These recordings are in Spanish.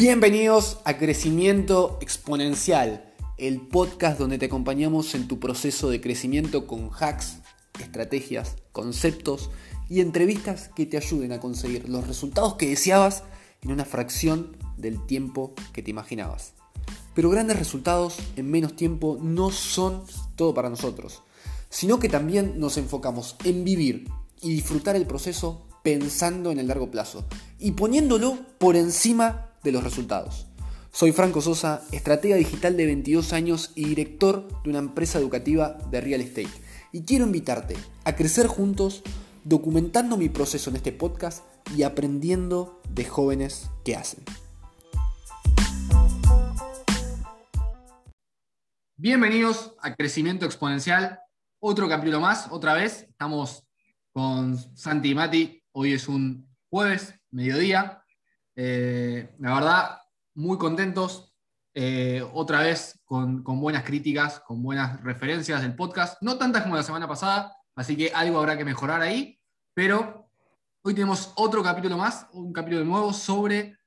Bienvenidos a Crecimiento Exponencial, el podcast donde te acompañamos en tu proceso de crecimiento con hacks, estrategias, conceptos y entrevistas que te ayuden a conseguir los resultados que deseabas en una fracción del tiempo que te imaginabas. Pero grandes resultados en menos tiempo no son todo para nosotros, sino que también nos enfocamos en vivir y disfrutar el proceso pensando en el largo plazo y poniéndolo por encima de los resultados. Soy Franco Sosa, estratega digital de 22 años y director de una empresa educativa de real estate. Y quiero invitarte a crecer juntos documentando mi proceso en este podcast y aprendiendo de jóvenes que hacen. Bienvenidos a Crecimiento Exponencial. Otro capítulo más, otra vez. Estamos con Santi y Mati. Hoy es un jueves, mediodía. Eh, la verdad, muy contentos. Eh, otra vez con, buenas críticas, con buenas referencias del podcast. No tantas como la semana pasada, así que algo habrá que mejorar ahí. Pero hoy tenemos otro capítulo más, un capítulo nuevo sobre,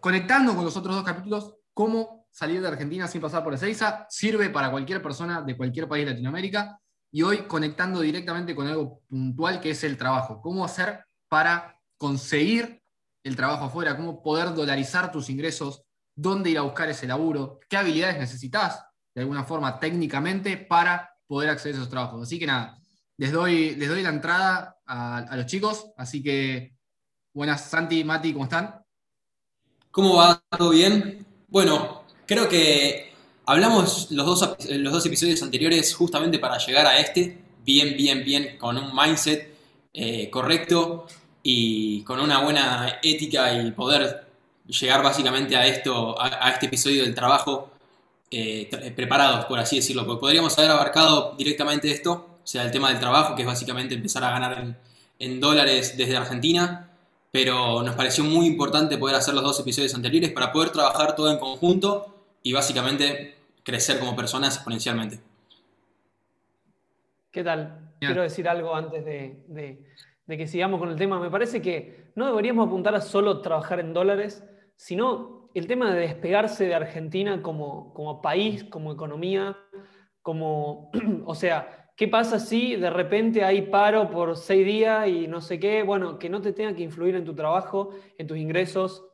conectando con los otros dos capítulos, cómo salir de Argentina sin pasar por Ezeiza. Sirve para cualquier persona de cualquier país de Latinoamérica. Y hoy conectando directamente con algo puntual que es el trabajo. Cómo hacer para conseguir el trabajo afuera, cómo poder dolarizar tus ingresos, dónde ir a buscar ese laburo, qué habilidades necesitas de alguna forma técnicamente para poder acceder a esos trabajos. Así que nada, les doy, les doy la entrada a, los chicos. Así que buenas, Santi, Mati, ¿cómo están? ¿Cómo va? ¿Todo bien? Bueno, creo que hablamos los dos, los dos episodios anteriores justamente para llegar a este, bien, bien, bien, con un mindset eh, correcto y con una buena ética y poder llegar básicamente a esto, a, este episodio del trabajo eh, preparados, por así decirlo, porque podríamos haber abarcado directamente esto, o sea, el tema del trabajo, que es básicamente empezar a ganar en, dólares desde Argentina, pero nos pareció muy importante poder hacer los dos episodios anteriores para poder trabajar todo en conjunto y básicamente crecer como personas exponencialmente. ¿Qué tal? Quiero decir algo antes de, de que sigamos con el tema, me parece que no deberíamos apuntar a solo trabajar en dólares, sino el tema de despegarse de Argentina como, como país, como economía, como, o sea, ¿qué pasa si de repente hay paro por seis días y no sé qué? Bueno, que no te tenga que influir en tu trabajo, en tus ingresos,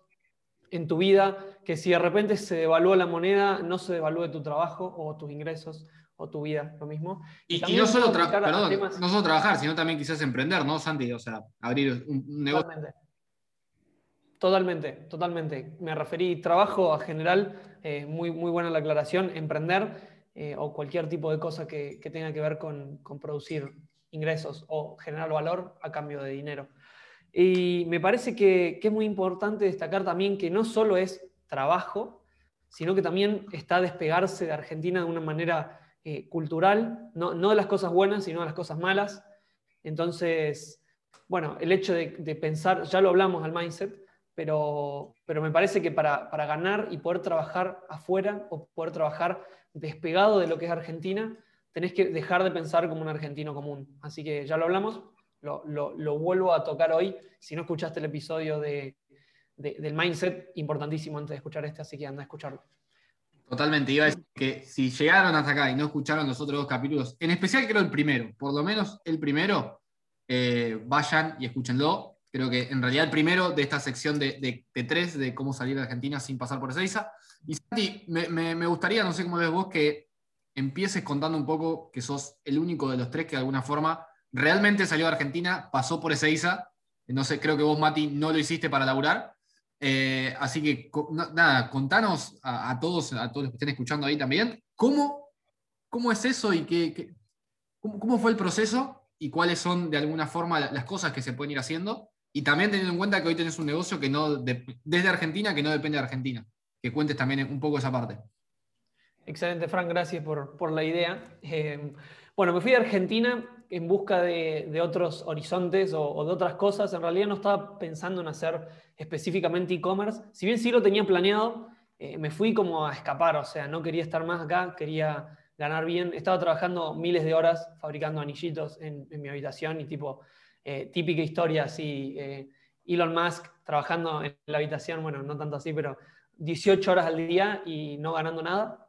en tu vida, que si de repente se devalúa la moneda, no se devalúe tu trabajo o tus ingresos tu vida, lo mismo. Y, no, solo no solo trabajar, sino también quizás emprender, ¿no, Santi? O sea, abrir un, negocio. Totalmente. Totalmente, Me referí trabajo a general, eh, muy, muy buena la aclaración, emprender eh, o cualquier tipo de cosa que, tenga que ver con, producir ingresos o generar valor a cambio de dinero. Y me parece que, que, es muy importante destacar también que no solo es trabajo, sino que también está despegarse de Argentina de una manera eh, cultural, no, de las cosas buenas, sino de las cosas malas. Entonces, bueno, el hecho de, pensar, ya lo hablamos al mindset, pero, pero me parece que para, ganar y poder trabajar afuera o poder trabajar despegado de lo que es Argentina, tenés que dejar de pensar como un argentino común. Así que ya lo hablamos, lo, vuelvo a tocar hoy. Si no escuchaste el episodio de, del mindset, importantísimo antes de escuchar este, así que anda a escucharlo. Totalmente, iba a decir que si llegaron hasta acá y no escucharon los otros dos capítulos, en especial creo el primero, por lo menos el primero, eh, vayan y escúchenlo. Creo que en realidad el primero de esta sección de, tres, de cómo salir de Argentina sin pasar por Ezeiza. Y Santi, me, gustaría, no sé cómo ves vos, que empieces contando un poco que sos el único de los tres que de alguna forma realmente salió de Argentina, pasó por Ezeiza. No sé, creo que vos, Mati, no lo hiciste para laburar. Eh, así que nada, contanos a, todos, a todos los que estén escuchando ahí también, ¿cómo, cómo es eso y qué, cómo, fue el proceso y cuáles son de alguna forma las cosas que se pueden ir haciendo. Y también teniendo en cuenta que hoy tenés un negocio que no desde Argentina que no depende de Argentina. Que cuentes también un poco esa parte. Excelente, Frank, gracias por, la idea. Eh, bueno, me fui de Argentina en busca de, otros horizontes o, de otras cosas. En realidad no estaba pensando en hacer específicamente e-commerce. Si bien sí lo tenía planeado, eh, me fui como a escapar, o sea, no quería estar más acá, quería ganar bien. Estaba trabajando miles de horas fabricando anillitos en, mi habitación y tipo, eh, típica historia así, eh, Elon Musk trabajando en la habitación, bueno, no tanto así, pero 18 horas al día y no ganando nada.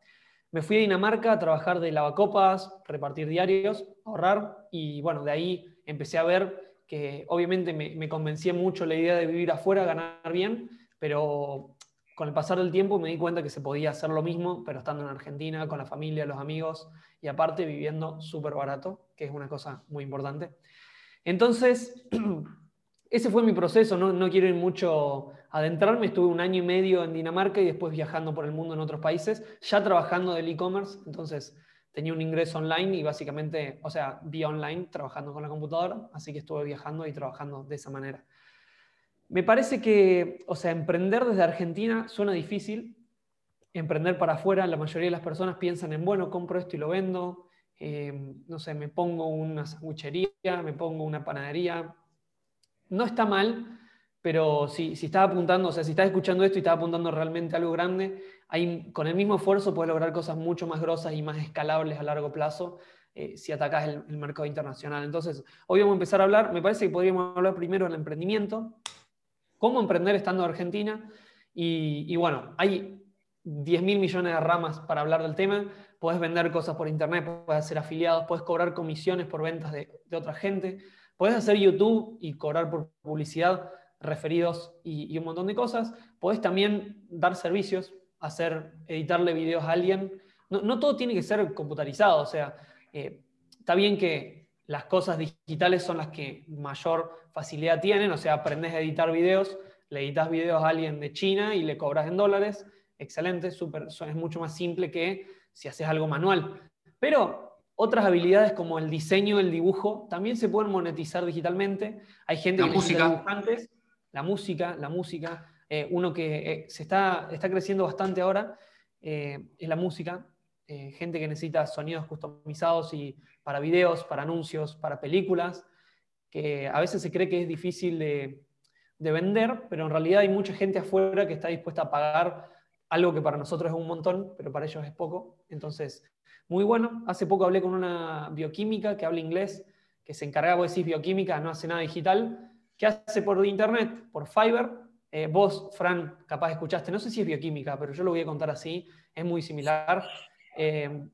Me fui a Dinamarca a trabajar de lavacopas, repartir diarios, ahorrar y bueno, de ahí empecé a ver que obviamente me, convencía mucho la idea de vivir afuera, ganar bien, pero con el pasar del tiempo me di cuenta que se podía hacer lo mismo, pero estando en Argentina, con la familia, los amigos y aparte viviendo súper barato, que es una cosa muy importante. Entonces, ese fue mi proceso, no, no, quiero ir mucho adentrarme, estuve un año y medio en Dinamarca y después viajando por el mundo en otros países, ya trabajando del e-commerce, entonces tenía un ingreso online y básicamente, o sea, vía online, trabajando con la computadora, así que estuve viajando y trabajando de esa manera. Me parece que, o sea, emprender desde Argentina suena difícil, emprender para afuera, la mayoría de las personas piensan en, bueno, compro esto y lo vendo, eh, no sé, me pongo una sandwichería, me pongo una panadería, no está mal, pero si, si estás apuntando, o sea, si estás escuchando esto y estás apuntando realmente a algo grande, ahí, con el mismo esfuerzo puedes lograr cosas mucho más grosas y más escalables a largo plazo eh, si atacas el, mercado internacional. Entonces, hoy vamos a empezar a hablar, me parece que podríamos hablar primero del emprendimiento, cómo emprender estando en Argentina, y, y bueno, hay 10 mil millones de ramas para hablar del tema, puedes vender cosas por internet, puedes ser afiliados, puedes cobrar comisiones por ventas de, de otra gente, Puedes hacer YouTube y cobrar por publicidad, referidos y, un montón de cosas. Puedes también dar servicios, hacer, editarle videos a alguien. No, todo tiene que ser computarizado, o sea, eh, está bien que las cosas digitales son las que mayor facilidad tienen, o sea, aprendes a editar videos, le editas videos a alguien de China y le cobras en dólares, excelente, super, es mucho más simple que si haces algo manual. Pero otras habilidades como el diseño, el dibujo, también se pueden monetizar digitalmente. Hay gente la que música. dibujantes, la música, la música. Eh, uno que eh, se está, está creciendo bastante ahora eh, es la música. gente que necesita sonidos customizados y para videos, para anuncios, para películas, que a veces se cree que es difícil de, de vender, pero en realidad hay mucha gente afuera que está dispuesta a pagar algo que para nosotros es un montón, pero para ellos es poco. Entonces, muy bueno. Hace poco hablé con una bioquímica que habla inglés, que se encarga, vos decís bioquímica, no hace nada digital, que hace por internet, por Fiverr. Eh, vos, Fran, capaz escuchaste, no sé si es bioquímica, pero yo lo voy a contar así, es muy similar. Eh,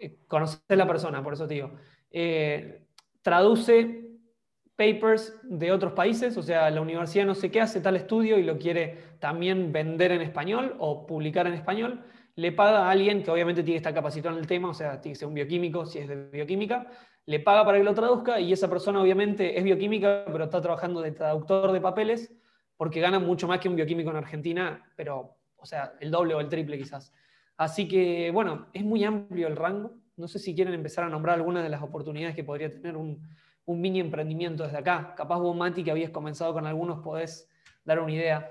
eh a la persona, por eso te digo. Eh, traduce papers de otros países, o sea, la universidad no sé qué hace tal estudio y lo quiere también vender en español o publicar en español le paga a alguien que obviamente tiene que estar capacitado en el tema, o sea, tiene que ser un bioquímico si es de bioquímica, le paga para que lo traduzca y esa persona obviamente es bioquímica, pero está trabajando de traductor de papeles porque gana mucho más que un bioquímico en Argentina, pero, o sea, el doble o el triple quizás. Así que, bueno, es muy amplio el rango. No sé si quieren empezar a nombrar algunas de las oportunidades que podría tener un, un mini emprendimiento desde acá. Capaz vos, Mati, que habías comenzado con algunos, podés dar una idea.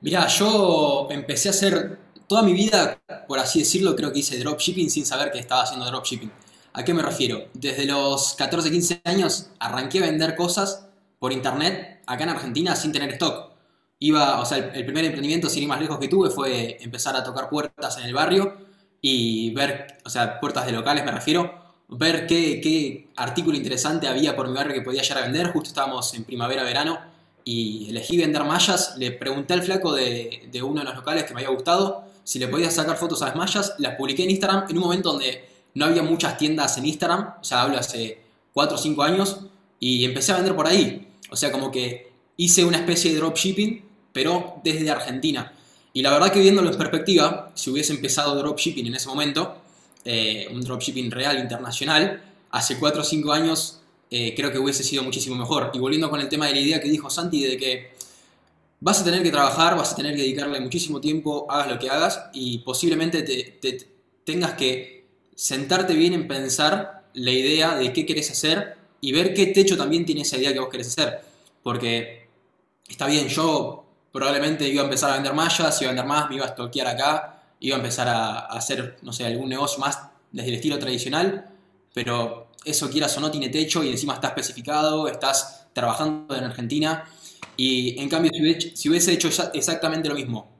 Mirá, yo empecé a hacer toda mi vida, por así decirlo, creo que hice dropshipping sin saber que estaba haciendo dropshipping. ¿A qué me refiero? Desde los 14, 15 años arranqué a vender cosas por internet acá en Argentina sin tener stock. Iba, o sea, el, primer emprendimiento, sin ir más lejos que tuve, fue empezar a tocar puertas en el barrio y ver, o sea, puertas de locales me refiero, ver qué, qué artículo interesante había por mi barrio que podía llegar a vender. Justo estábamos en primavera-verano y elegí vender mallas. Le pregunté al flaco de, de uno de los locales que me había gustado si le podía sacar fotos a las mallas, las publiqué en Instagram en un momento donde no había muchas tiendas en Instagram, o sea, hablo hace 4 o 5 años, y empecé a vender por ahí. O sea, como que hice una especie de dropshipping, pero desde Argentina. Y la verdad que viéndolo en perspectiva, si hubiese empezado dropshipping en ese momento, eh, un dropshipping real, internacional, hace 4 o 5 años eh, creo que hubiese sido muchísimo mejor. Y volviendo con el tema de la idea que dijo Santi, de que vas a tener que trabajar, vas a tener que dedicarle muchísimo tiempo, hagas lo que hagas y posiblemente te, tengas que sentarte bien en pensar la idea de qué querés hacer y ver qué techo también tiene esa idea que vos querés hacer. Porque está bien, yo probablemente iba a empezar a vender mallas, iba a vender más, me iba a toquear acá, iba a empezar a, hacer, no sé, algún negocio más desde el estilo tradicional, pero eso quieras o no tiene techo y encima está especificado, estás trabajando en Argentina y en cambio, si hubiese hecho exactamente lo mismo,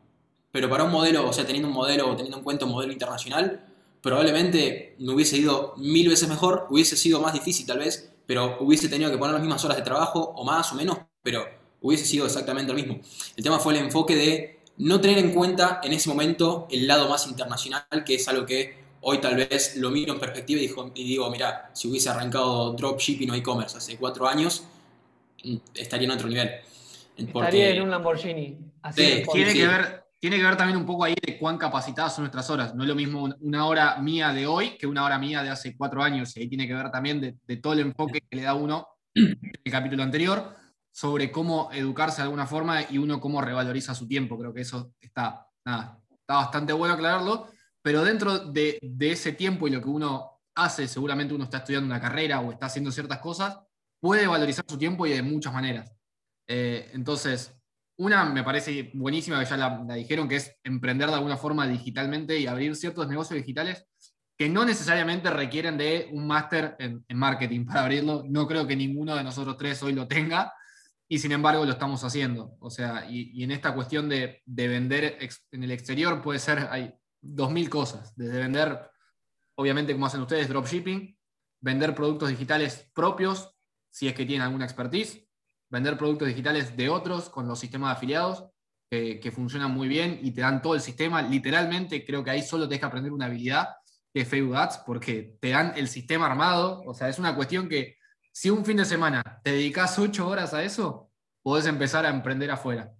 pero para un modelo, o sea, teniendo un modelo teniendo en cuenta un modelo internacional, probablemente me hubiese ido mil veces mejor, hubiese sido más difícil tal vez, pero hubiese tenido que poner las mismas horas de trabajo, o más o menos, pero hubiese sido exactamente lo mismo. El tema fue el enfoque de no tener en cuenta en ese momento el lado más internacional, que es algo que hoy tal vez lo miro en perspectiva y, digo, mira, si hubiese arrancado dropshipping o e-commerce hace cuatro años, estaría en otro nivel. Estaría en un Lamborghini. tiene, que ver, tiene que ver también un poco ahí de cuán capacitadas son nuestras horas. No es lo mismo una hora mía de hoy que una hora mía de hace cuatro años. Y ahí tiene que ver también de, todo el enfoque que le da uno en el capítulo anterior sobre cómo educarse de alguna forma y uno cómo revaloriza su tiempo. Creo que eso está, está bastante bueno aclararlo. Pero dentro de, ese tiempo y lo que uno hace, seguramente uno está estudiando una carrera o está haciendo ciertas cosas, puede valorizar su tiempo y de muchas maneras. Eh, entonces, una me parece buenísima, que ya la, dijeron, que es emprender de alguna forma digitalmente y abrir ciertos negocios digitales que no necesariamente requieren de un máster en, marketing para abrirlo. No creo que ninguno de nosotros tres hoy lo tenga y sin embargo lo estamos haciendo. O sea, y, en esta cuestión de, vender en el exterior puede ser, hay dos mil cosas, desde vender, obviamente como hacen ustedes, dropshipping, vender productos digitales propios, si es que tienen alguna expertise, vender productos digitales de otros con los sistemas de afiliados que, funcionan muy bien y te dan todo el sistema. Literalmente creo que ahí solo te deja aprender una habilidad que es Facebook Ads porque te dan el sistema armado. O sea, es una cuestión que si un fin de semana te dedicas ocho horas a eso, podés empezar a emprender afuera.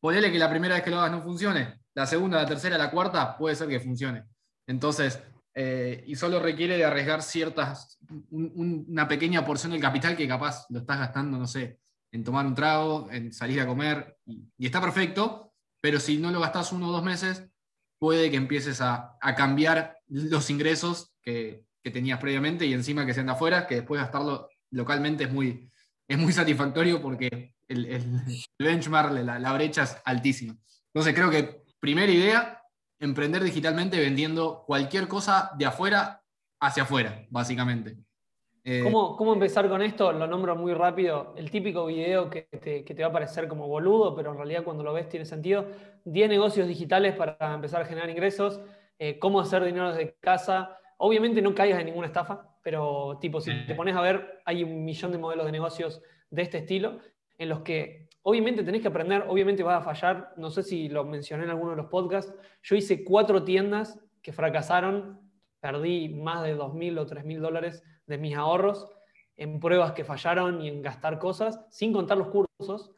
Ponele que la primera vez que lo hagas no funcione, la segunda, la tercera, la cuarta, puede ser que funcione. Entonces, eh, y solo requiere de arriesgar ciertas, una pequeña porción del capital que capaz lo estás gastando, no sé, en tomar un trago, en salir a comer, y, está perfecto, pero si no lo gastas uno o dos meses, puede que empieces a, cambiar los ingresos que, tenías previamente y encima que sean de afuera, que después gastarlo localmente es muy, es muy satisfactorio porque el, benchmark, la, la, brecha es altísima. Entonces creo que primera idea, emprender digitalmente vendiendo cualquier cosa de afuera hacia afuera, básicamente. Eh, ¿Cómo, empezar con esto? Lo nombro muy rápido. El típico video que te, va a parecer como boludo, pero en realidad cuando lo ves tiene sentido. 10 negocios digitales para empezar a generar ingresos. Eh, cómo hacer dinero desde casa. Obviamente no caigas en ninguna estafa, pero tipo, si te pones a ver, hay un millón de modelos de negocios de este estilo en los que obviamente tenés que aprender, obviamente vas a fallar. No sé si lo mencioné en alguno de los podcasts. Yo hice cuatro tiendas que fracasaron. Perdí más de 2.000 o 3.000 dólares de mis ahorros en pruebas que fallaron y en gastar cosas, sin contar los cursos.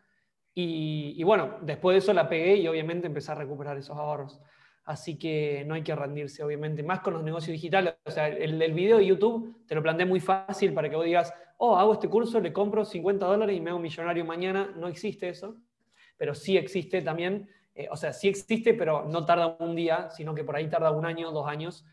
Y, bueno, después de eso la pegué y obviamente empecé a recuperar esos ahorros. Así que no hay que rendirse, obviamente, más con los negocios digitales. O sea, el, el video de YouTube te lo planteé muy fácil para que vos digas, oh, hago este curso, le compro 50 dólares y me hago millonario mañana. No existe eso, pero sí existe también. Eh, o sea, sí existe, pero no tarda un día, sino que por ahí tarda un año, dos años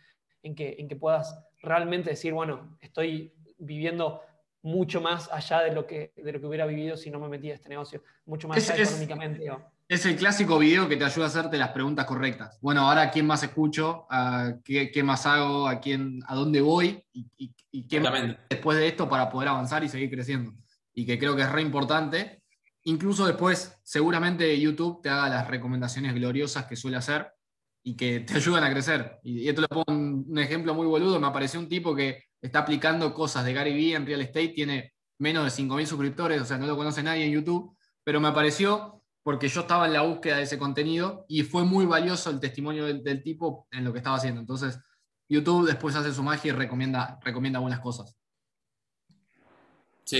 en que, en que puedas realmente decir, bueno, estoy viviendo mucho más allá de lo que, de lo que hubiera vivido si no me metía a este negocio, mucho más allá económicamente. Es el clásico video que te ayuda a hacerte las preguntas correctas. Bueno, ahora a quién más escucho, a qué, qué más hago, a quién, a dónde voy y, y, qué después de esto para poder avanzar y seguir creciendo. Y que creo que es re importante. Incluso después, seguramente YouTube te haga las recomendaciones gloriosas que suele hacer y que te ayudan a crecer. Y, esto lo pongo un, ejemplo muy boludo. Me apareció un tipo que está aplicando cosas de Gary Vee en real estate, tiene menos de 5.000 suscriptores, o sea, no lo conoce nadie en YouTube, pero me apareció porque yo estaba en la búsqueda de ese contenido y fue muy valioso el testimonio del, tipo en lo que estaba haciendo. Entonces, YouTube después hace su magia y recomienda, recomienda buenas cosas. Sí,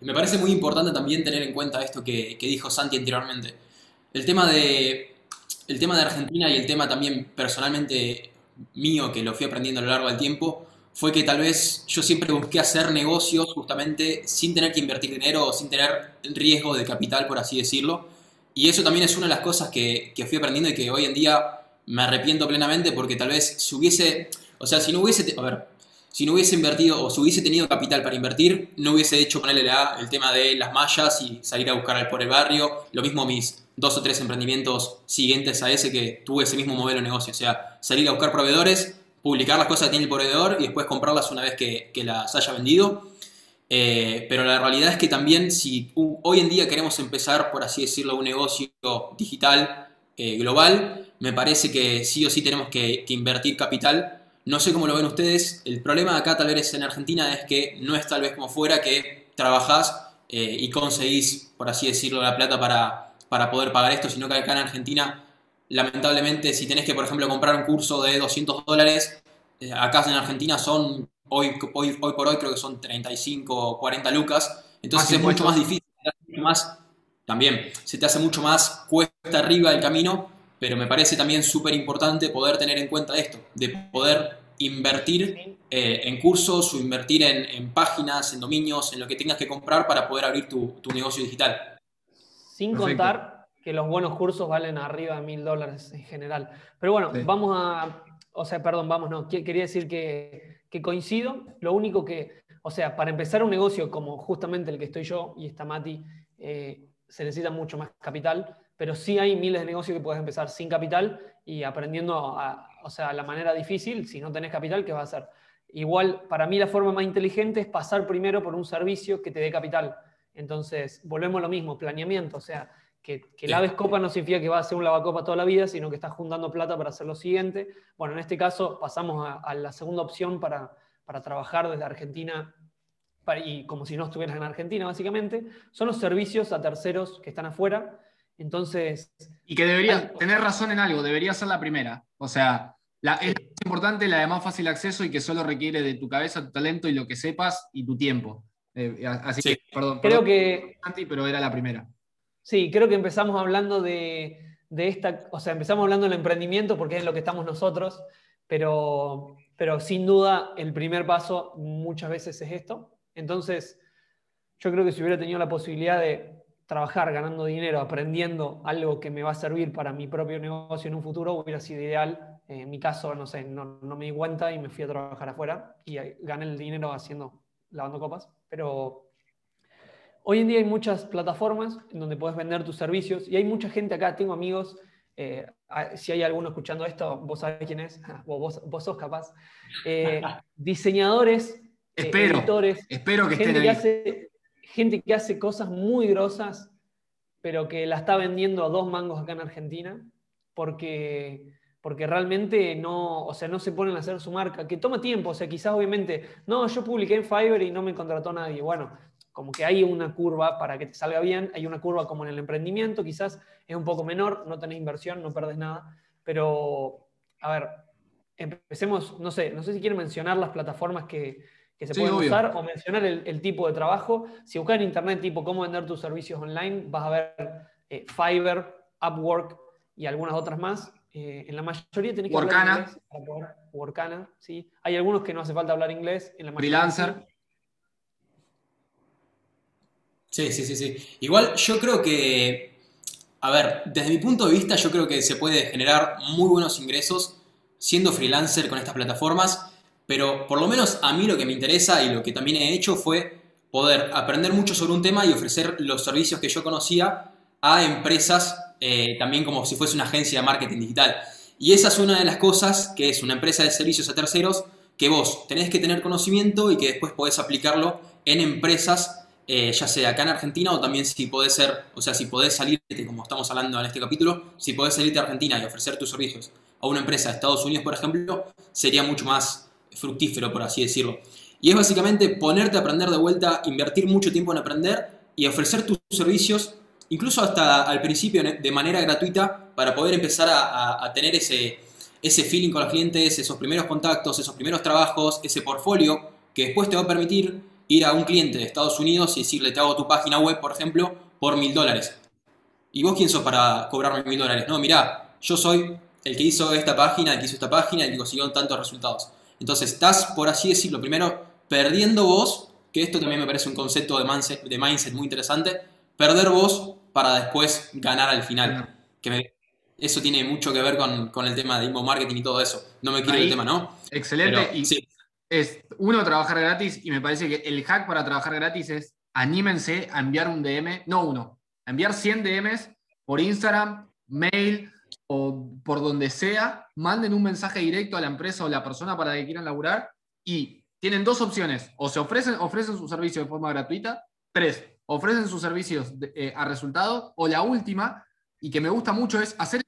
me parece muy importante también tener en cuenta esto que dijo Santi anteriormente. El tema de el tema de Argentina y el tema también personalmente mío, que lo fui aprendiendo a lo largo del tiempo, fue que tal vez yo siempre busqué hacer negocios justamente sin tener que invertir dinero o sin tener riesgo de capital, por así decirlo. Y eso también es una de las cosas que, que fui aprendiendo y que hoy en día me arrepiento plenamente porque tal vez si hubiese, o sea, si no hubiese, a ver, si no hubiese invertido o si hubiese tenido capital para invertir, no hubiese hecho ponerle el tema de las mallas y salir a buscar por el barrio. Lo mismo mis dos o tres emprendimientos siguientes a ese que tuve ese mismo modelo de negocio. O sea, salir a buscar proveedores, publicar las cosas que tiene el proveedor y después comprarlas una vez que, las haya vendido. Eh, pero la realidad es que también si hoy en día queremos empezar, por así decirlo, un negocio digital eh, global, me parece que sí o sí tenemos que, invertir capital. No sé cómo lo ven ustedes. El problema acá tal vez en Argentina es que no es tal vez como fuera que trabajás eh, y conseguís, por así decirlo, la plata para, para poder pagar esto, sino que acá en Argentina, lamentablemente, si tenés que, por ejemplo, comprar un curso de 200 dólares, eh, acá en Argentina son, hoy, hoy, hoy por hoy creo que son 35 o 40 lucas, entonces es mucho más difícil, más, también se te hace mucho más cuesta arriba el camino, pero me parece también súper importante poder tener en cuenta esto, de poder invertir eh, en cursos o invertir en, páginas, en dominios, en lo que tengas que comprar para poder abrir tu, negocio digital. Sin contar que los buenos cursos valen arriba de mil dólares en general. Pero bueno, vamos a, o sea, perdón, vamos, no, quería decir que, coincido, lo único que, o sea, para empezar un negocio como justamente el que estoy yo y está Mati, eh, se necesita mucho más capital, pero sí hay miles de negocios que puedes empezar sin capital y aprendiendo a, o sea, la manera difícil, si no tenés capital, ¿qué vas a hacer? Igual, para mí la forma más inteligente es pasar primero por un servicio que te dé capital. Entonces, volvemos a lo mismo, planeamiento, o sea, que, que laves copa no significa que vas a hacer un lavacopa toda la vida, sino que estás juntando plata para hacer lo siguiente. Bueno, en este caso pasamos a, la segunda opción para, para trabajar desde Argentina y como si no estuvieras en Argentina, básicamente, son los servicios a terceros que están afuera. Entonces. Y que debería tener razón en algo, debería ser la primera. O sea, la, es importante la de más fácil acceso y que solo requiere de tu cabeza, tu talento y lo que sepas y tu tiempo. Eh, así que, perdón, creo que. Pero era la primera. Sí, creo que empezamos hablando de, de, esta. O sea, empezamos hablando del emprendimiento porque es lo que estamos nosotros, pero, pero sin duda el primer paso muchas veces es esto. Entonces, yo creo que si hubiera tenido la posibilidad de trabajar ganando dinero, aprendiendo algo que me va a servir para mi propio negocio en un futuro, hubiera sido ideal. En mi caso, no sé, no, me di cuenta y me fui a trabajar afuera y gané el dinero haciendo, lavando copas. Pero hoy en día hay muchas plataformas en donde puedes vender tus servicios y hay mucha gente acá, tengo amigos, eh, si hay alguno escuchando esto, vos sabés quién es, o vos, vos sos capaz, eh, diseñadores, eh, espero, editores, espero que estén ahí. gente que hace cosas muy grosas, pero que la está vendiendo a dos mangos acá en Argentina, porque, porque realmente no, o sea, no se ponen a hacer su marca, que toma tiempo, o sea, quizás obviamente, no, yo publiqué en Fiverr y no me contrató nadie. Bueno, como que hay una curva para que te salga bien, hay una curva como en el emprendimiento, quizás es un poco menor, no tenés inversión, no perdés nada, pero, a ver, empecemos, no sé, no sé si quieren mencionar las plataformas que, que se pueden usar o mencionar el, tipo de trabajo. Si buscas en internet tipo cómo vender tus servicios online, vas a ver eh, Fiverr, Upwork y algunas otras más. Eh, en la mayoría tenés que hablar inglés para poder, Workana, ¿sí? Hay algunos que no hace falta hablar inglés. En la Freelancer. Sí, sí, sí, sí. Igual yo creo que, a ver, desde mi punto de vista yo creo que se puede generar muy buenos ingresos siendo freelancer con estas plataformas pero por lo menos a mí lo que me interesa y lo que también he hecho fue poder aprender mucho sobre un tema y ofrecer los servicios que yo conocía a empresas, eh, también como si fuese una agencia de marketing digital. Y esa es una de las cosas que es una empresa de servicios a terceros que vos tenés que tener conocimiento y que después podés aplicarlo en empresas, eh, ya sea acá en Argentina o también si podés ser, o sea, si podés salirte, como estamos hablando en este capítulo, si podés salirte a Argentina y ofrecer tus servicios a una empresa de Estados Unidos, por ejemplo, sería mucho más fructífero, por así decirlo. Y es básicamente ponerte a aprender de vuelta, invertir mucho tiempo en aprender y ofrecer tus servicios, incluso hasta al principio de manera gratuita, para poder empezar a, tener ese, ese feeling con los clientes, esos primeros contactos, esos primeros trabajos, ese portfolio que después te va a permitir ir a un cliente de Estados Unidos y decirle, te hago tu página web, por ejemplo, por mil dólares. ¿Y vos quién sos para cobrarme mil dólares? No, mirá, yo soy el que hizo esta página, el que hizo esta página, el que consiguió tantos resultados. Entonces estás, por así decirlo, primero perdiendo vos, que esto también me parece un concepto de mindset, de mindset muy interesante, perder vos para después ganar al final. Que eso tiene mucho que ver con, el tema de inbound marketing y todo eso. No me quiero el tema, ¿no? Excelente. y es uno, trabajar gratis, y me parece que el hack para trabajar gratis es anímense a enviar un DM, no uno, a enviar 100 DMs por Instagram, mail, o por donde sea, manden un mensaje directo a la empresa o la persona para que quieran laburar y tienen dos opciones, o se ofrecen, ofrecen su servicio de forma gratuita, tres, ofrecen sus servicios eh, a resultado, o la última, y que me gusta mucho, es hacer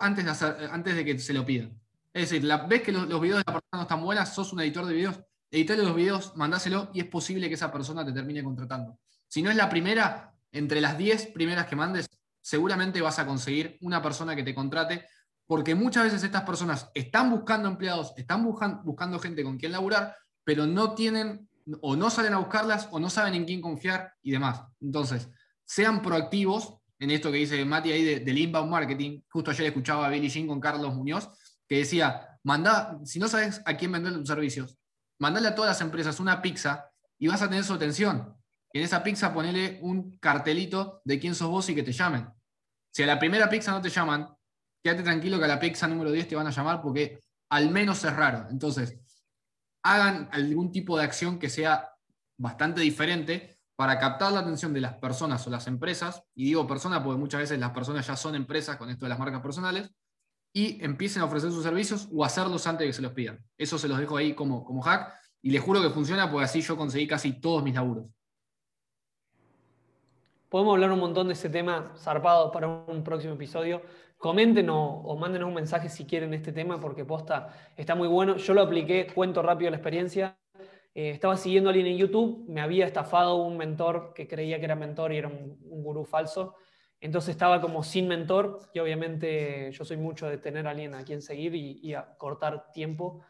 antes de, antes de que se lo pidan. Es decir, la vez que los, videos de la persona no están buenas, sos un editor de videos, editale los videos, mandáselo y es posible que esa persona te termine contratando. Si no es la primera, entre las 10 primeras que mandes, seguramente vas a conseguir una persona que te contrate, porque muchas veces estas personas están buscando empleados, están buscando gente con quien laburar, pero no tienen o no salen a buscarlas o no saben en quién confiar y demás. Entonces, sean proactivos en esto que dice Mati ahí del inbound marketing. Justo ayer escuchaba a Billy Jean con Carlos Muñoz, que decía, manda, si no sabes a quién vender tus servicios, mandale a todas las empresas una pizza y vas a tener su atención. Y en esa pizza ponele un cartelito de quién sos vos y que te llamen. Si a la primera pizza no te llaman, quédate tranquilo que a la pizza número 10 te van a llamar porque al menos es raro. Entonces, hagan algún tipo de acción que sea bastante diferente para captar la atención de las personas o las empresas, y digo personas porque muchas veces las personas ya son empresas con esto de las marcas personales, y empiecen a ofrecer sus servicios o hacerlos antes de que se los pidan. Eso se los dejo ahí como, como hack, y les juro que funciona porque así yo conseguí casi todos mis laburos. Podemos hablar un montón de ese tema zarpado para un próximo episodio. Comenten o, mándenos un mensaje si quieren este tema, porque posta está muy bueno. Yo lo apliqué, cuento rápido la experiencia. Eh, estaba siguiendo a alguien en YouTube, me había estafado un mentor que creía que era mentor y era un, gurú falso. Entonces estaba como sin mentor y obviamente yo soy mucho de tener a alguien a quien seguir y, a cortar tiempo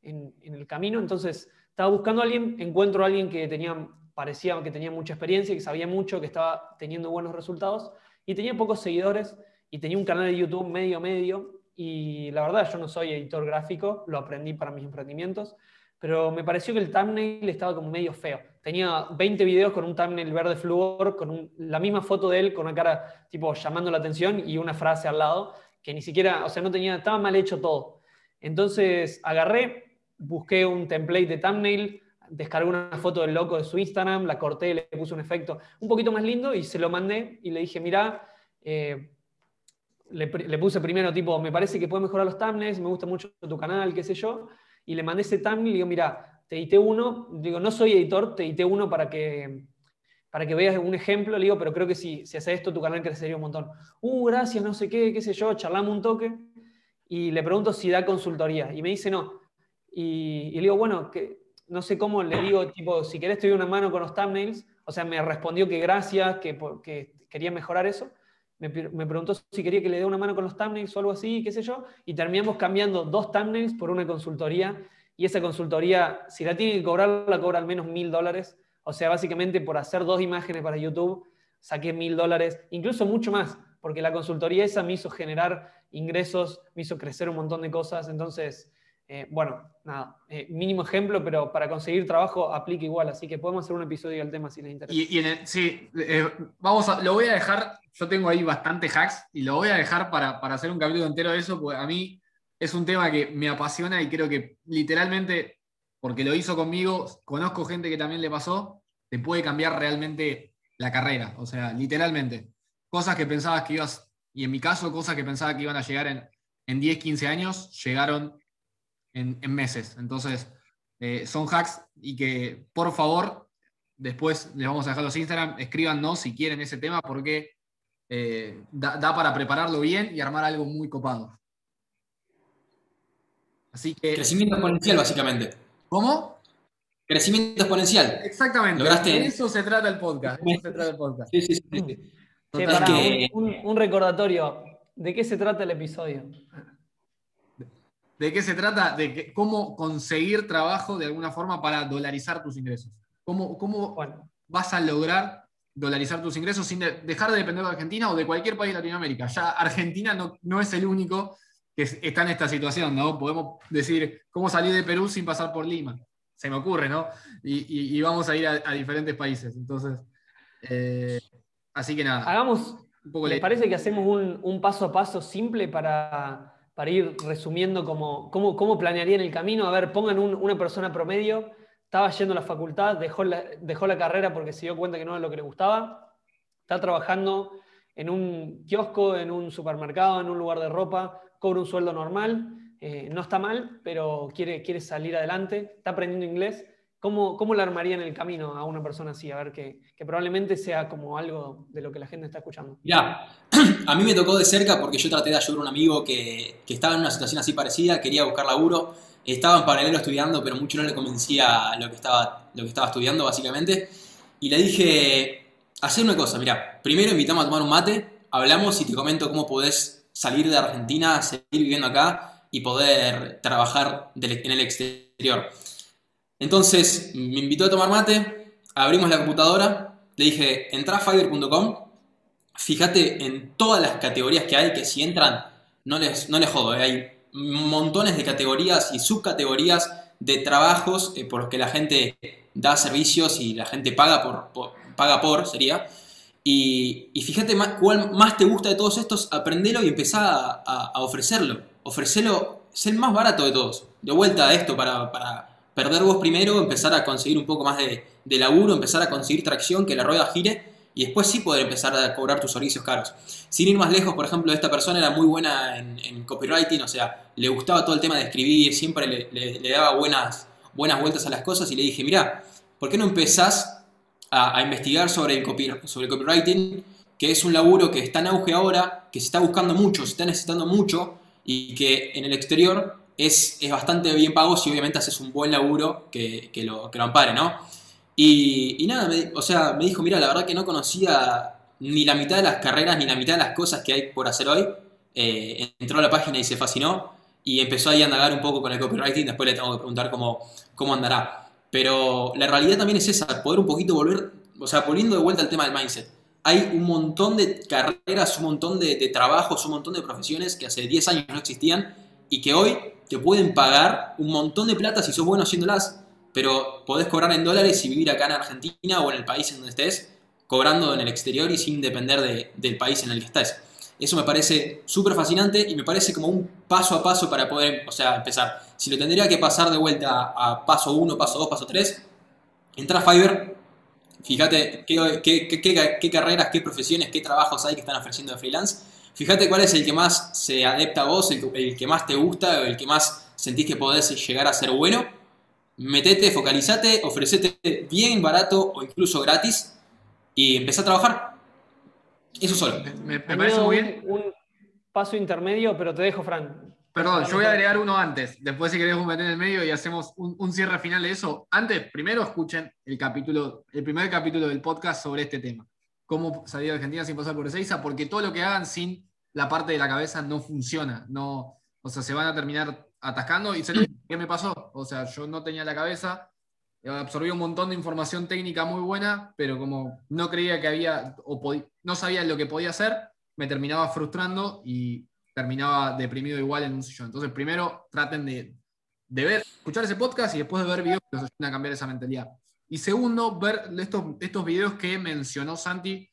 en, en, el camino. Entonces estaba buscando a alguien, encuentro a alguien que tenía, parecía que tenía mucha experiencia, que sabía mucho, que estaba teniendo buenos resultados y tenía pocos seguidores y tenía un canal de YouTube medio medio y la verdad yo no soy editor gráfico, lo aprendí para mis emprendimientos, pero me pareció que el thumbnail estaba como medio feo. Tenía 20 videos con un thumbnail verde flúor, con la misma foto de él, con una cara tipo llamando la atención y una frase al lado, que ni siquiera, o sea, no tenía, estaba mal hecho todo. Entonces agarré, busqué un template de thumbnail, descargué una foto del loco de su Instagram, la corté, le puse un efecto un poquito más lindo y se lo mandé y le dije, mira, eh, le, puse primero tipo, me parece que puede mejorar los thumbnails, me gusta mucho tu canal, qué sé yo, y le mandé ese thumbnail y digo, mira, te edité uno, digo, no soy editor, te edité uno para que, para que veas un ejemplo, le digo, pero creo que si, si haces esto tu canal crecería un montón. Uh, gracias, no sé qué, qué sé yo, charlamos un toque, y le pregunto si da consultoría, y me dice no. Y, le digo, bueno, que, no sé cómo, le digo, tipo, si querés te doy una mano con los thumbnails, o sea, me respondió que gracias, que, que quería mejorar eso me, preguntó si quería que le dé una mano con los thumbnails o algo así, qué sé yo, y terminamos cambiando dos thumbnails por una consultoría, y esa consultoría, si la tiene que cobrar, la cobra al menos mil dólares, o sea, básicamente por hacer dos imágenes para YouTube, saqué mil dólares, incluso mucho más, porque la consultoría esa me hizo generar ingresos, me hizo crecer un montón de cosas, entonces eh, bueno, nada, eh, mínimo ejemplo, pero para conseguir trabajo aplica igual, así que podemos hacer un episodio del tema si les interesa. Y, sí, eh, vamos a, lo voy a dejar, yo tengo ahí bastante hacks y lo voy a dejar para, para, hacer un capítulo entero de eso, porque a mí es un tema que me apasiona y creo que literalmente, porque lo hizo conmigo, conozco gente que también le pasó, te puede cambiar realmente la carrera, o sea, literalmente. Cosas que pensabas que ibas, y en mi caso, cosas que pensaba que iban a llegar en, en 10, 15 años, llegaron en, meses. Entonces, eh, son hacks y que, por favor, después les vamos a dejar los Instagram, escríbanos si quieren ese tema porque eh, da, para prepararlo bien y armar algo muy copado. Así que... Crecimiento exponencial, básicamente. ¿Cómo? Crecimiento exponencial. Exactamente. De eso se trata el podcast. eso se trata el podcast. Sí, sí, sí. un recordatorio. ¿De qué se trata el episodio? ¿De qué se trata? De cómo conseguir trabajo de alguna forma para dolarizar tus ingresos. ¿Cómo, cómo vas a lograr dolarizar tus ingresos sin dejar de depender de Argentina o de cualquier país de Latinoamérica? Ya Argentina no, no es el único que está en esta situación, ¿no? Podemos decir, ¿cómo salir de Perú sin pasar por Lima? Se me ocurre, ¿no? Y, vamos a ir a, diferentes países. Entonces, eh, así que nada. Hagamos, ¿les parece que hacemos un, un paso a paso simple para para ir resumiendo cómo, cómo, planearían el camino. A ver, pongan una persona promedio, estaba yendo a la facultad, dejó la, dejó la carrera porque se dio cuenta que no era lo que le gustaba, está trabajando en un kiosco, en un supermercado, en un lugar de ropa, cobra un sueldo normal, eh, no está mal, pero quiere, quiere salir adelante, está aprendiendo inglés ¿Cómo, ¿Cómo le armarían el camino a una persona así? A ver, que, que, probablemente sea como algo de lo que la gente está escuchando. Ya, a mí me tocó de cerca porque yo traté de ayudar a un amigo que, que, estaba en una situación así parecida, quería buscar laburo, estaba en paralelo estudiando, pero mucho no le convencía lo que estaba, lo que estaba estudiando, básicamente. Y le dije, hacer una cosa, mira, primero invitamos a tomar un mate, hablamos y te comento cómo podés salir de Argentina, seguir viviendo acá y poder trabajar en el exterior. Entonces me invitó a tomar mate, abrimos la computadora, le dije, entra a fiverr.com, fíjate en todas las categorías que hay, que si entran, no les, no les jodo, eh, hay montones de categorías y subcategorías de trabajos eh, por los que la gente da servicios y la gente paga por, paga por sería. Y, fíjate cuál más te gusta de todos estos, aprendelo y empezá a, ofrecerlo. Ofrecelo, es el más barato de todos. De vuelta a esto para perder vos primero, empezar a conseguir un poco más de, laburo, empezar a conseguir tracción, que la rueda gire y después sí poder empezar a cobrar tus servicios caros. Sin ir más lejos, por ejemplo, esta persona era muy buena en, copywriting, o sea, le gustaba todo el tema de escribir, siempre le, daba buenas, buenas vueltas a las cosas y le dije, mira, ¿por qué no empezás a, investigar sobre el, sobre el copywriting, que es un laburo que está en auge ahora, que se está buscando mucho, se está necesitando mucho y que en el exterior es, bastante bien pago si obviamente haces un buen laburo que, lo, que lo ampare, ¿no? Y, nada, o sea, me dijo, mira, la verdad que no conocía ni la mitad de las carreras ni la mitad de las cosas que hay por hacer hoy. Eh, entró a la página y se fascinó y empezó ahí a indagar un poco con el copywriting, después le tengo que preguntar cómo, cómo andará. Pero la realidad también es esa, poder un poquito volver, o sea, poniendo de vuelta el tema del mindset. Hay un montón de carreras, un montón de, de trabajos, un montón de profesiones que hace 10 años no existían y que hoy te pueden pagar un montón de plata si sos bueno haciéndolas, pero podés cobrar en dólares y vivir acá en Argentina o en el país en donde estés, cobrando en el exterior y sin depender del país en el que estés. Eso me parece súper fascinante y me parece como un paso a paso para poder, o sea, empezar. Si lo tendría que pasar de vuelta a paso 1, paso 2, paso 3, entra a Fiverr, fíjate qué, qué, qué carreras, qué profesiones, qué trabajos hay que están ofreciendo de freelance Fíjate cuál es el que más se adepta a vos, el, que más te gusta, el que más sentís que podés llegar a ser bueno. Metete, focalizate, ofrecete bien, barato o incluso gratis y empezá a trabajar. Eso solo. Me, parece muy bien. Un, paso intermedio, pero te dejo, Fran. Perdón, yo voy a agregar uno antes. Después, si querés, meter en el medio y hacemos un, un, cierre final de eso. Antes, primero escuchen el capítulo, el primer capítulo del podcast sobre este tema. Cómo salir de Argentina sin pasar por Ezeiza, porque todo lo que hagan sin la parte de la cabeza no funciona. No, o sea, se van a terminar atascando. ¿Y qué me pasó? O sea, yo no tenía la cabeza, absorbí un montón de información técnica muy buena, pero como no creía que había, o no sabía lo que podía hacer, me terminaba frustrando y terminaba deprimido igual en un sillón. Entonces, primero traten de, ver, escuchar ese podcast y después de ver videos que los ayuden a cambiar esa mentalidad. Y segundo, ver estos, estos videos que mencionó Santi,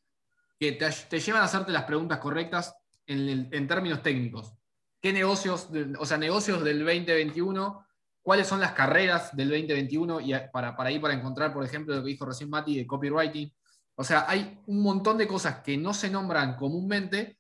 que te, te llevan a hacerte las preguntas correctas en, términos técnicos. ¿Qué negocios, o sea, negocios del 2021? ¿Cuáles son las carreras del 2021? Y para, para ir para encontrar, por ejemplo, lo que dijo recién Mati de copywriting. O sea, hay un montón de cosas que no se nombran comúnmente,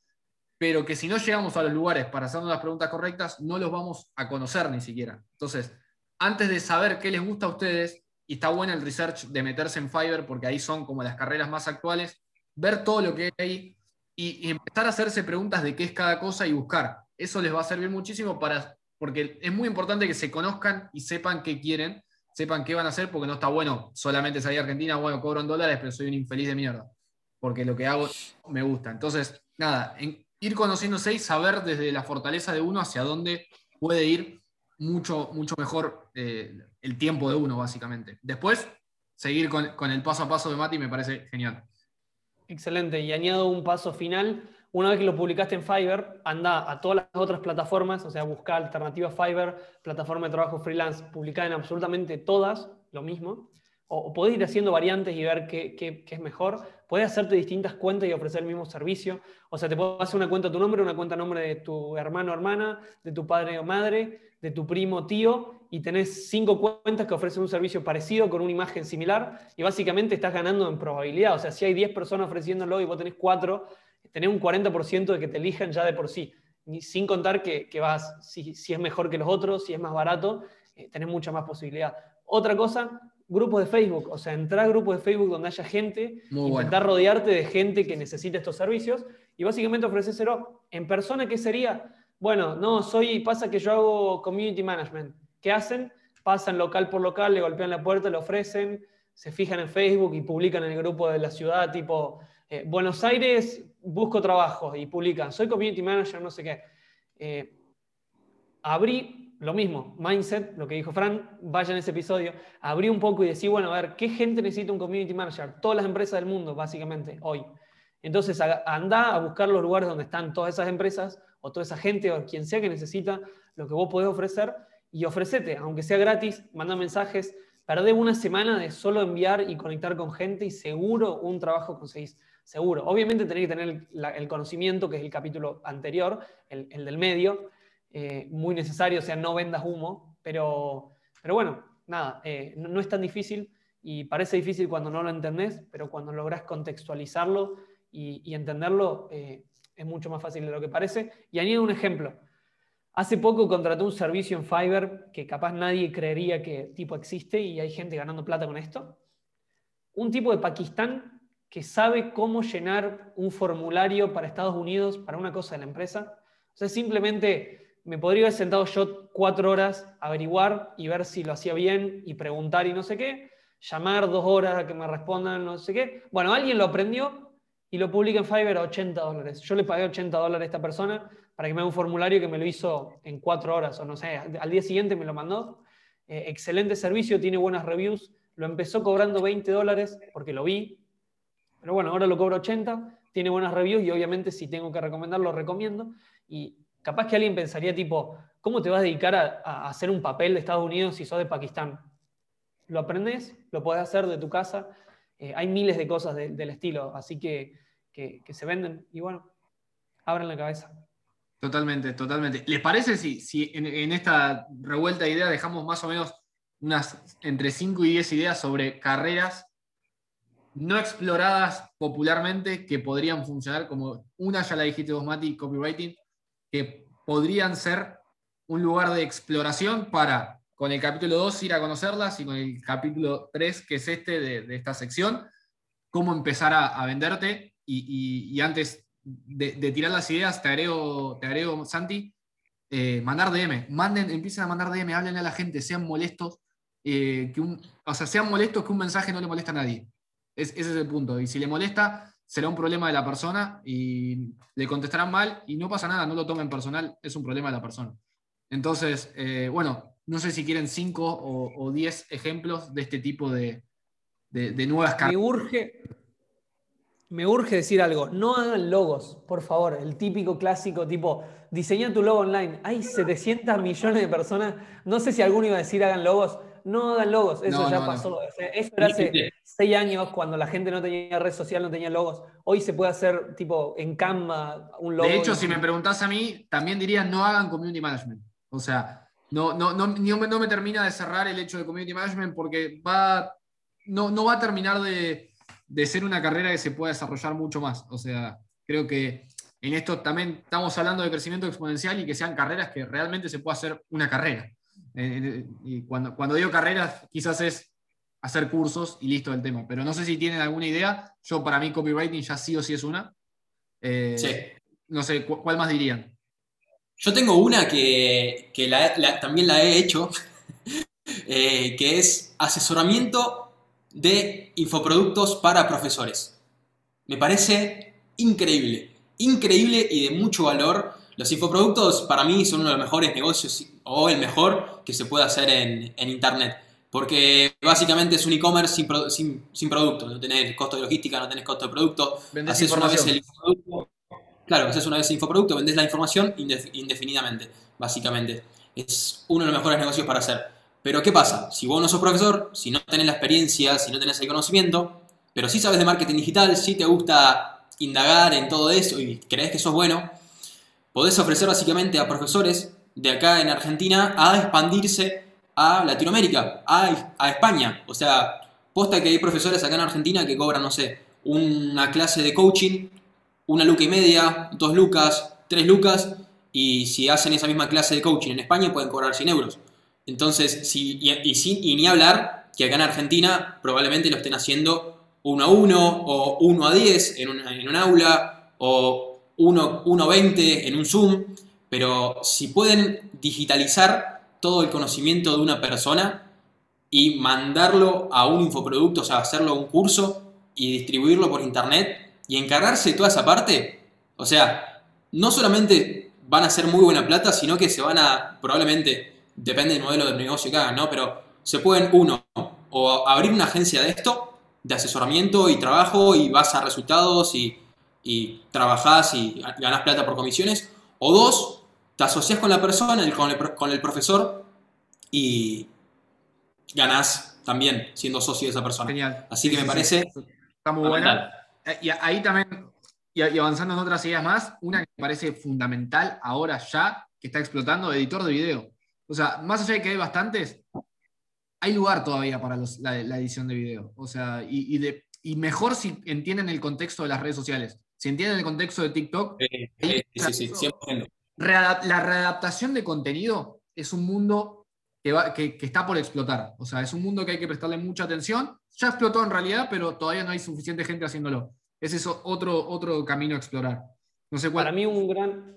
pero que si no llegamos a los lugares para hacernos las preguntas correctas, no los vamos a conocer ni siquiera. Entonces, antes de saber qué les gusta a ustedes, y está bueno el research de meterse en Fiverr, porque ahí son como las carreras más actuales, ver todo lo que hay y, empezar a hacerse preguntas de qué es cada cosa y buscar. Eso les va a servir muchísimo para, porque es muy importante que se conozcan y sepan qué quieren, sepan qué van a hacer, porque no está bueno solamente salir a Argentina, bueno, cobro en dólares, pero soy un infeliz de mierda, porque lo que hago me gusta. Entonces, nada, ir conociéndose y saber desde la fortaleza de uno hacia dónde puede ir mucho, mucho mejor eh, el tiempo de uno, básicamente. Después, seguir con, con el paso a paso de Mati me parece genial. Excelente. Y añado un paso final. Una vez que lo publicaste en Fiverr, anda a todas las otras plataformas, o sea, busca alternativa Fiverr, plataforma de trabajo freelance, publicada en absolutamente todas, lo mismo. O, podés ir haciendo variantes y ver qué, qué, qué, es mejor. Puedes hacerte distintas cuentas y ofrecer el mismo servicio. O sea, te puedes hacer una cuenta a tu nombre, una cuenta nombre de tu hermano o hermana, de tu padre o madre, de tu primo tío, y tenés cinco cuentas que ofrecen un servicio parecido con una imagen similar, y básicamente estás ganando en probabilidad. O sea, si hay 10 personas ofreciéndolo y vos tenés 4, tenés un 40% de que te elijan ya de por sí. Sin contar que, vas, si, es mejor que los otros, si es más barato, eh, tenés mucha más posibilidad. Otra cosa, grupos de Facebook, o sea, entrar a grupos de Facebook donde haya gente, Muy intentar bueno. rodearte de gente que necesite estos servicios y básicamente ofrecérselo en persona, ¿qué sería? Bueno, no, soy, pasa que yo hago community management. ¿Qué hacen? Pasan local por local, le golpean la puerta, le ofrecen, se fijan en Facebook y publican en el grupo de la ciudad, tipo, eh, Buenos Aires, busco trabajo y publican, soy community manager, no sé qué. Eh, abrí lo mismo, mindset, lo que dijo Fran, vaya en ese episodio, abrí un poco y decí, bueno, a ver, ¿qué gente necesita un community manager? Todas las empresas del mundo, básicamente, hoy. Entonces, anda a buscar los lugares donde están todas esas empresas o toda esa gente o quien sea que necesita lo que vos podés ofrecer y ofrecete, aunque sea gratis, manda mensajes, perdé una semana de solo enviar y conectar con gente y seguro un trabajo conseguís. Seguro. Obviamente tenés que tener el, conocimiento, que es el capítulo anterior, el, el del medio, eh, muy necesario, o sea, no vendas humo, pero, pero bueno, nada, eh, no, es tan difícil y parece difícil cuando no lo entendés, pero cuando lográs contextualizarlo y, y entenderlo, eh, es mucho más fácil de lo que parece. Y añado un ejemplo. Hace poco contraté un servicio en Fiverr que capaz nadie creería que tipo existe y hay gente ganando plata con esto. Un tipo de Pakistán que sabe cómo llenar un formulario para Estados Unidos para una cosa de la empresa. O sea, simplemente me podría haber sentado yo cuatro horas a averiguar y ver si lo hacía bien y preguntar y no sé qué. Llamar dos horas a que me respondan no sé qué. Bueno, alguien lo aprendió y lo publica en Fiverr a 80 dólares. Yo le pagué 80 dólares a esta persona para que me haga un formulario que me lo hizo en cuatro horas o no sé, al día siguiente me lo mandó. Eh, excelente servicio, tiene buenas reviews. Lo empezó cobrando 20 dólares porque lo vi, pero bueno, ahora lo cobro 80, tiene buenas reviews y obviamente si tengo que recomendarlo, recomiendo. Y capaz que alguien pensaría tipo, ¿cómo te vas a dedicar a, hacer un papel de Estados Unidos si sos de Pakistán? Lo aprendes, lo puedes hacer de tu casa. Eh, hay miles de cosas de- del estilo, así que, que, se venden y bueno, abran la cabeza. Totalmente, totalmente. ¿Les parece si, si en, esta revuelta de ideas dejamos más o menos unas entre 5 y 10 ideas sobre carreras no exploradas popularmente que podrían funcionar como una, ya la dijiste vos, Mati, copywriting, que podrían ser un lugar de exploración para con el capítulo 2 ir a conocerlas y con el capítulo 3, que es este de, esta sección, cómo empezar a venderte y, y- y antes de, de tirar las ideas, te agrego, te agrego Santi, eh, mandar DM, manden, empiecen a mandar DM, hablen a la gente, sean molestos, eh, que un, o sea, sean molestos que un mensaje no le molesta a nadie. Es- ese es el punto. Y si le molesta, será un problema de la persona y le contestarán mal y no pasa nada, no lo tomen personal, es un problema de la persona. Entonces, eh, bueno, no sé si quieren 5 o, o 10 ejemplos de este tipo de, de- de nuevas Me carreras. urge, me urge decir algo. No hagan logos, por favor. El típico clásico tipo, diseña tu logo online. Hay 700 millones de personas. No sé si alguno iba a decir hagan logos. No hagan logos. Eso No, ya no, no. pasó. O sea, Eso era hace seis años cuando la gente no tenía red social, no tenía logos. Hoy se puede hacer tipo en Canva un logo. De hecho, y- si me preguntás a mí, también diría no hagan community management. O sea, no, no, no, no me, no me termina de cerrar el hecho de community management porque va, no, no va a terminar de, de ser una carrera que se pueda desarrollar mucho más. O sea, creo que en esto también estamos hablando de crecimiento exponencial y que sean carreras que realmente se pueda hacer una carrera. Eh, eh, y cuando, cuando digo carreras, quizás es hacer cursos y listo el tema. Pero no sé si tienen alguna idea. Yo, para mí, copywriting ya sí o sí es una. Eh, Sí. No sé, ¿cu- ¿cuál más dirían? Yo tengo una que, que la- la- también la he hecho, eh, que es asesoramiento de infoproductos para profesores. Me parece increíble, increíble y de mucho valor. Los infoproductos para mí son uno de los mejores negocios o el mejor que se puede hacer en, en Internet. Porque básicamente es un e-commerce sin, sin, sin producto. No tenés costo de logística, no tenés costo de producto. Vendés Haces una vez el infoproducto. Claro, haces una vez el infoproducto, vendés la información indef- indefinidamente, básicamente. Es uno de los mejores negocios para hacer. Pero ¿qué pasa? Si vos no sos profesor, si no tenés la experiencia, si no tenés el conocimiento, pero sí sabes de marketing digital, si te gusta indagar en todo eso y crees que sos bueno, podés ofrecer básicamente a profesores de acá en Argentina a expandirse a Latinoamérica, a, a España. O sea, posta que hay profesores acá en Argentina que cobran, no sé, una clase de coaching, una luca y media, dos lucas, tres lucas, y si hacen esa misma clase de coaching en España pueden cobrar 100 euros. Entonces, si, y, sin- y ni hablar que acá en Argentina probablemente lo estén haciendo 1 a 1 o 1 a 10 en un, en un aula o 1, 1 a 20 en un Zoom, pero si pueden digitalizar todo el conocimiento de una persona y mandarlo a un infoproducto, o sea, hacerlo un curso y distribuirlo por internet y encargarse de toda esa parte, o sea, no solamente van a hacer muy buena plata, sino que se van a, probablemente, depende del modelo de negocio que hagan, ¿no? Pero se pueden, uno, o abrir una agencia de esto, de asesoramiento y trabajo, y vas a resultados y, y trabajás y ganás plata por comisiones, o dos, te asocias con la persona, con el, con el profesor y ganás también siendo socio de esa persona. Genial. Así que me parece... Está muy buena. Y ahí también y, avanzando en otras ideas más, una que me parece fundamental ahora ya, que está explotando, editor de video. O sea, más allá de que hay bastantes, hay lugar todavía para la, edición de video. O sea, y, de, y, mejor si entienden el contexto de las redes sociales. Si entienden el contexto de TikTok. sí, sí, sí, la readaptación de contenido es un mundo que, va, que, que, está por explotar. O sea, es un mundo que hay que prestarle mucha atención. Ya explotó en realidad, pero todavía no hay suficiente gente haciéndolo. Ese es otro, otro camino a explorar. No sé Para mí un gran...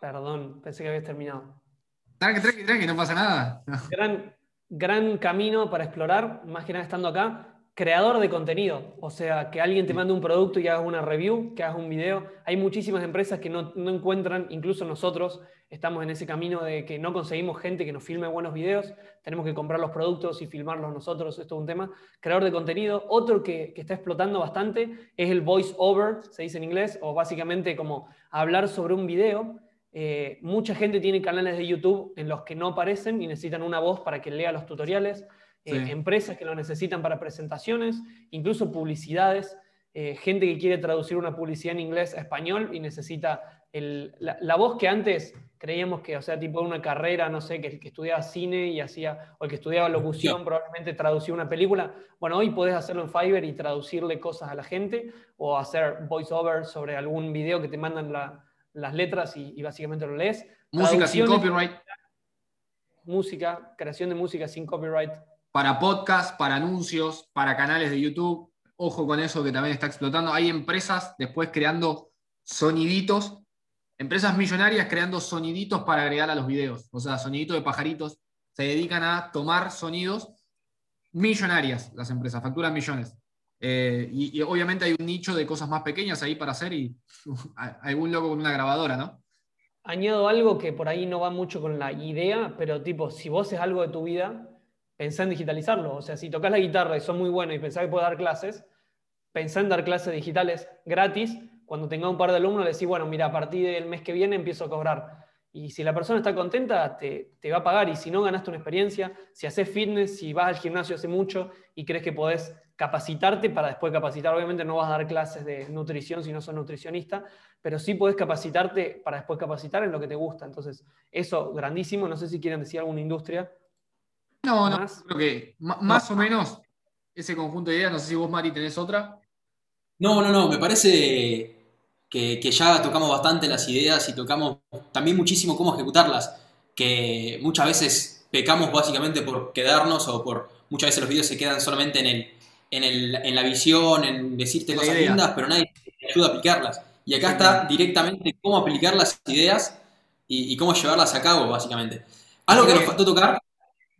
Perdón, pensé que habías terminado. Tranqui, tranqui, tranqui, no pasa nada. Gran, gran camino para explorar, más que nada estando acá, creador de contenido, o sea, que alguien te mande un producto y hagas una review, que hagas un video. Hay muchísimas empresas que no, encuentran, incluso nosotros estamos en ese camino de que no conseguimos gente que nos filme buenos videos, tenemos que comprar los productos y filmarlos nosotros, esto es un tema. Creador de contenido. Otro que, está explotando bastante es el voice over, se dice en inglés, o básicamente como hablar sobre un video. Eh, mucha gente tiene canales de YouTube en los que no aparecen y necesitan una voz para que lea los tutoriales. Eh, empresas que lo necesitan para presentaciones, incluso publicidades, eh, gente que quiere traducir una publicidad en inglés a español y necesita la, voz que antes creíamos que, o sea, tipo una carrera, no sé, que el que estudiaba cine y hacía, o el que estudiaba locución probablemente traducía una película. Bueno, hoy podés hacerlo en Fiverr y traducirle cosas a la gente o hacer voiceover sobre algún video que te mandan las letras y, básicamente lo lees. Música sin copyright. Música, creación de música sin copyright para podcast, para anuncios, para canales de YouTube. Ojo con eso que también está explotando. Hay empresas después creando soniditos, empresas millonarias creando soniditos para agregar a los videos. O sea, soniditos de pajaritos. Se dedican a tomar sonidos millonarias las empresas, facturan millones. Eh, y, obviamente hay un nicho de cosas más pequeñas ahí para hacer y algún loco con una grabadora, ¿no? Añado algo que por ahí no va mucho con la idea, pero tipo, si vos es algo de tu vida, pensá en digitalizarlo. O sea, si tocas la guitarra y sos muy bueno y pensás que puedes dar clases, pensá en dar clases digitales gratis. Cuando tenga un par de alumnos, le decís, bueno, mira, a partir del mes que viene empiezo a cobrar. Y si la persona está contenta, te, va a pagar. Y si no, ganaste una experiencia. Si haces fitness, si vas al gimnasio hace mucho y crees que podés capacitarte para después capacitar, obviamente no vas a dar clases de nutrición si no sos nutricionista, pero sí podés capacitarte para después capacitar en lo que te gusta. Entonces, eso grandísimo. No sé si quieren decir alguna industria no, no, creo que más o menos ese conjunto de ideas, no sé si vos, Mari, tenés otra. No, no, no, me parece que, ya tocamos bastante las ideas y tocamos también muchísimo cómo ejecutarlas, que muchas veces pecamos básicamente por quedarnos o por muchas veces los videos se quedan solamente en, el, en, el, en la visión, en decirte cosas lindas, pero nadie te ayuda a aplicarlas. Y acá está directamente cómo aplicar las ideas y, y, cómo llevarlas a cabo, básicamente. Algo que nos faltó tocar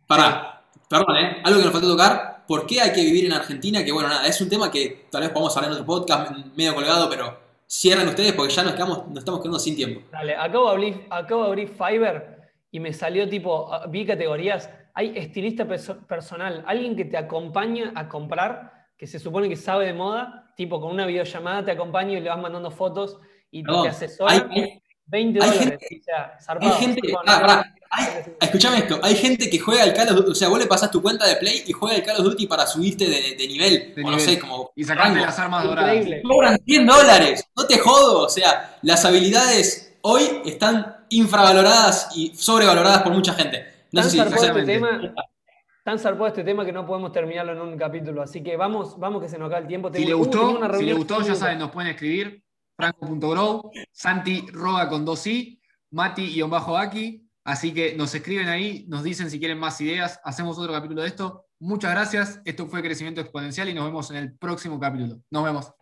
para, perdón, ¿eh? Algo que nos faltó tocar. ¿Por qué hay que vivir en Argentina? Que bueno, nada, es un tema que tal vez podamos hablar en otro podcast medio colgado, pero cierren ustedes porque ya nos, quedamos, nos estamos quedando sin tiempo. Dale, acabo de abrir, acabo de abrir Fiverr y me salió tipo, ah, vi categorías. Hay estilista personal, alguien que te acompaña a comprar, que se supone que sabe de moda, tipo con una videollamada te acompaña y le vas mandando fotos y te asesora. 20 dólares. o sea, zarpado, hay gente, ah, escúchame esto, hay gente que juega al Call of Duty, o sea, vos le pasás tu cuenta de Play y juega al Call of Duty para subirte de, nivel, o no sé, como... Y sacarte las armas doradas. Cobran 100 dólares, no te jodo, o sea, las habilidades hoy están infravaloradas y sobrevaloradas por mucha gente. No tan sé si este tema, tan zarpado este tema que no podemos terminarlo en un capítulo, así que vamos, vamos que se nos acaba el tiempo. Si le gustó, si le gustó, ya saben, nos pueden escribir franco.grow, Santi Roga con dos i, Mati-Aki, Así que nos escriben ahí, nos dicen si quieren más ideas, hacemos otro capítulo de esto. Muchas gracias. Esto fue Crecimiento Exponencial y nos vemos en el próximo capítulo. Nos vemos.